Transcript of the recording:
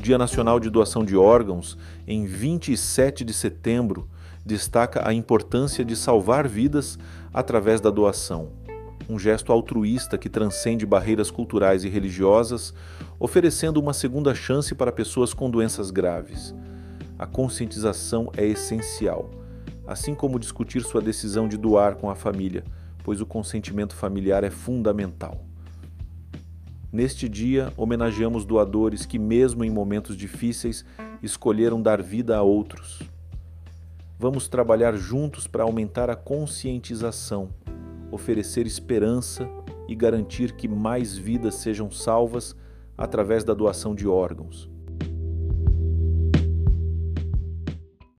Dia Nacional de Doação de Órgãos, em 27 de setembro, destaca a importância de salvar vidas através da doação. Um gesto altruísta que transcende barreiras culturais e religiosas, oferecendo uma segunda chance para pessoas com doenças graves. A conscientização é essencial, assim como discutir sua decisão de doar com a família, pois o consentimento familiar é fundamental. Neste dia, homenageamos doadores que, mesmo em momentos difíceis, escolheram dar vida a outros. Vamos trabalhar juntos para aumentar a conscientização, oferecer esperança e garantir que mais vidas sejam salvas através da doação de órgãos.